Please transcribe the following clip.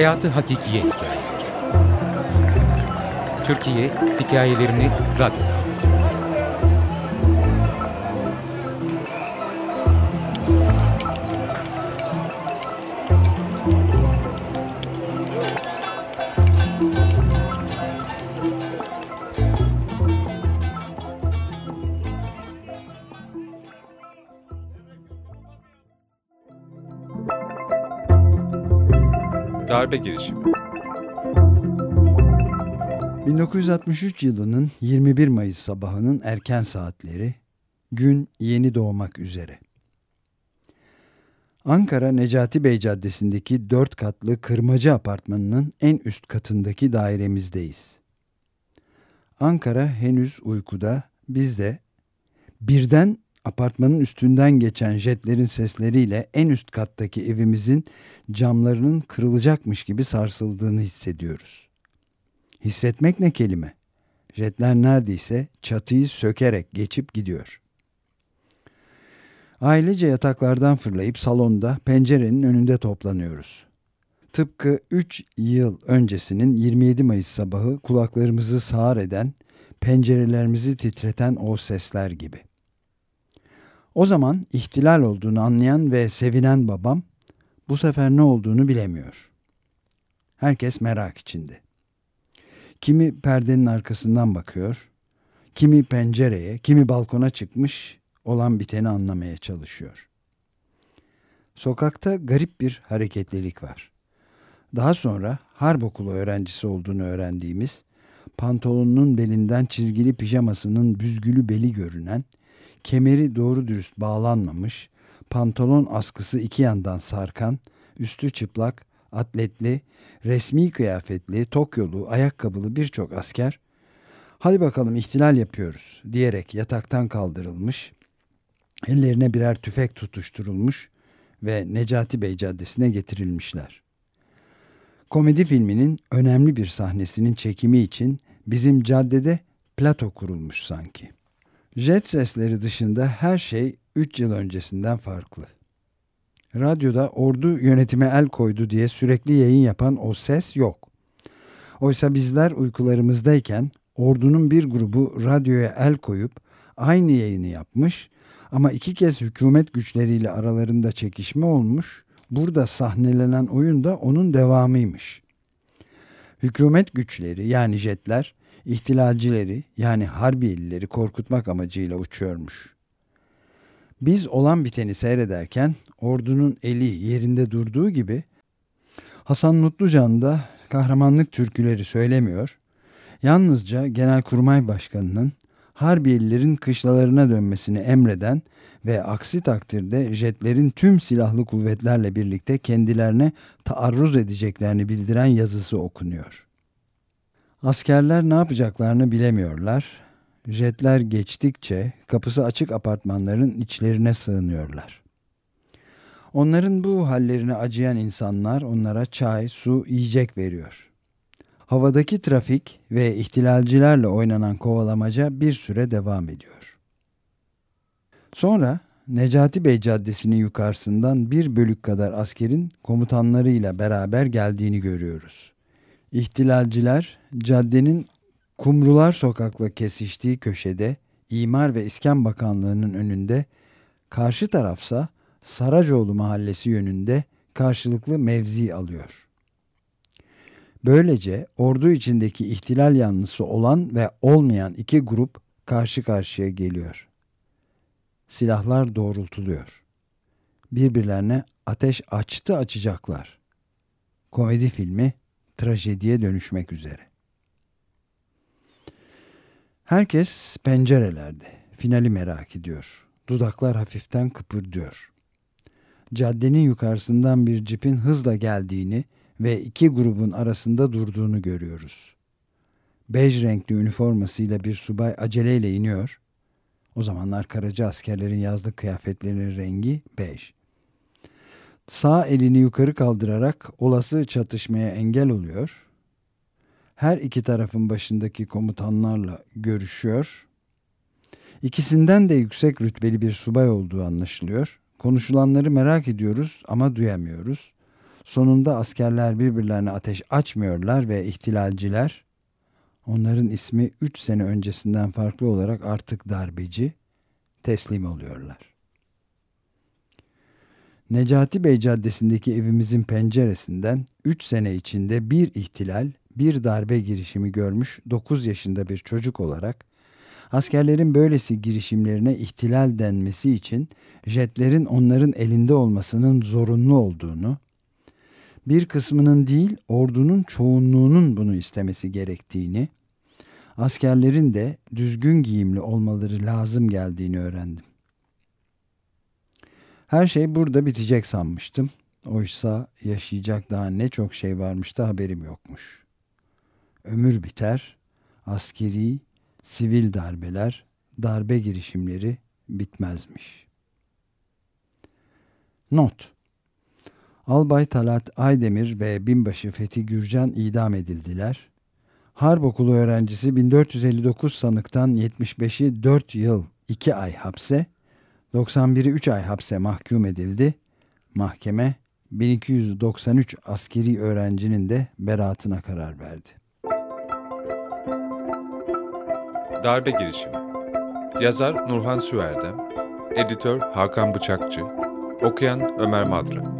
Hayatı Hakikiye Hikayeleri Türkiye hikayelerini radyoda anlatıyor. Darbe girişimi 1963 yılının 21 Mayıs sabahının erken saatleri, gün yeni doğmak üzere. Ankara Necati Bey Caddesi'ndeki dört katlı kırmacı apartmanının en üst katındaki dairemizdeyiz. Ankara henüz uykuda, biz de birden apartmanın üstünden geçen jetlerin sesleriyle en üst kattaki evimizin camlarının kırılacakmış gibi sarsıldığını hissediyoruz. Hissetmek ne kelime? Jetler neredeyse çatıyı sökerek geçip gidiyor. Ailece yataklardan fırlayıp salonda pencerenin önünde toplanıyoruz. Tıpkı 3 yıl öncesinin 27 Mayıs sabahı kulaklarımızı sağır eden, pencerelerimizi titreten o sesler gibi. O zaman ihtilal olduğunu anlayan ve sevinen babam bu sefer ne olduğunu bilemiyor. Herkes merak içinde. Kimi perdenin arkasından bakıyor, kimi pencereye, kimi balkona çıkmış olan biteni anlamaya çalışıyor. Sokakta garip bir hareketlilik var. Daha sonra harp okulu öğrencisi olduğunu öğrendiğimiz, pantolonunun belinden çizgili pijamasının büzgülü beli görünen, kemeri doğru dürüst bağlanmamış, pantolon askısı iki yandan sarkan, üstü çıplak, atletli, resmi kıyafetli, Tokyolu, ayakkabılı birçok asker hadi bakalım ihtilal yapıyoruz diyerek yataktan kaldırılmış, ellerine birer tüfek tutuşturulmuş ve Necati Bey Caddesi'ne getirilmişler. Komedi filminin önemli bir sahnesinin çekimi için bizim caddede plato kurulmuş sanki. Jet sesleri dışında her şey 3 yıl öncesinden farklı. Radyoda ordu yönetime el koydu diye sürekli yayın yapan o ses yok. Oysa bizler uykularımızdayken ordunun bir grubu radyoya el koyup aynı yayını yapmış ama iki kez hükümet güçleriyle aralarında çekişme olmuş. Burada sahnelenen oyun da onun devamıymış. Hükümet güçleri yani jetler ihtilalcileri yani Harbiyelileri korkutmak amacıyla uçuyormuş. Biz olan biteni seyrederken ordunun eli yerinde durduğu gibi Hasan Mutlucan da kahramanlık türküleri söylemiyor. Yalnızca Genelkurmay Başkanı'nın Harbiyelilerin kışlalarına dönmesini emreden ve aksi takdirde jetlerin tüm silahlı kuvvetlerle birlikte kendilerine taarruz edeceklerini bildiren yazısı okunuyor. Askerler ne yapacaklarını bilemiyorlar. Jetler geçtikçe kapısı açık apartmanların içlerine sığınıyorlar. Onların bu hallerine acıyan insanlar onlara çay, su, yiyecek veriyor. Havadaki trafik ve ihtilalcilerle oynanan kovalamaca bir süre devam ediyor. Sonra Necati Bey Caddesi'nin yukarısından bir bölük kadar askerin komutanlarıyla beraber geldiğini görüyoruz. İhtilalciler caddenin Kumrular Sokak'la kesiştiği köşede İmar ve İskan Bakanlığı'nın önünde, karşı tarafsa Saracoğlu Mahallesi yönünde karşılıklı mevzi alıyor. Böylece ordu içindeki ihtilal yanlısı olan ve olmayan iki grup karşı karşıya geliyor. Silahlar doğrultuluyor. Birbirlerine ateş açtı açacaklar. Komedi filmi trajediye dönüşmek üzere. Herkes pencerelerde. Finali merak ediyor. Dudaklar hafiften kıpırdıyor. Caddenin yukarısından bir cipin hızla geldiğini ve iki grubun arasında durduğunu görüyoruz. Bej renkli üniformasıyla bir subay aceleyle iniyor. O zamanlar Karaca askerlerin yazlık kıyafetlerinin rengi bej. Sağ elini yukarı kaldırarak olası çatışmaya engel oluyor. Her iki tarafın başındaki komutanlarla görüşüyor. İkisinden de yüksek rütbeli bir subay olduğu anlaşılıyor. Konuşulanları merak ediyoruz ama duyamıyoruz. Sonunda askerler birbirlerine ateş açmıyorlar ve ihtilalciler onların ismi 3 sene öncesinden farklı olarak artık darbeci teslim oluyorlar. Necati Bey Caddesi'ndeki evimizin penceresinden 3 sene içinde bir ihtilal, bir darbe girişimi görmüş 9 yaşında bir çocuk olarak askerlerin böylesi girişimlerine ihtilal denmesi için jetlerin onların elinde olmasının zorunlu olduğunu, bir kısmının değil ordunun çoğunluğunun bunu istemesi gerektiğini, askerlerin de düzgün giyimli olmaları lazım geldiğini öğrendim. Her şey burada bitecek sanmıştım. Oysa yaşayacak daha ne çok şey varmış da haberim yokmuş. Ömür biter, askeri, sivil darbeler, darbe girişimleri bitmezmiş. Not Albay Talat Aydemir ve binbaşı Fethi Gürcan idam edildiler. Harp okulu öğrencisi 1459 sanıktan 75'i 4 yıl 2 ay hapse, 91'i 3 ay hapse mahkum edildi. Mahkeme 1293 askeri öğrencinin de beraatına karar verdi. Darbe girişimi. Yazar Nurhan Süerdem, editör Hakan Bıçakçı, okuyan Ömer Madra.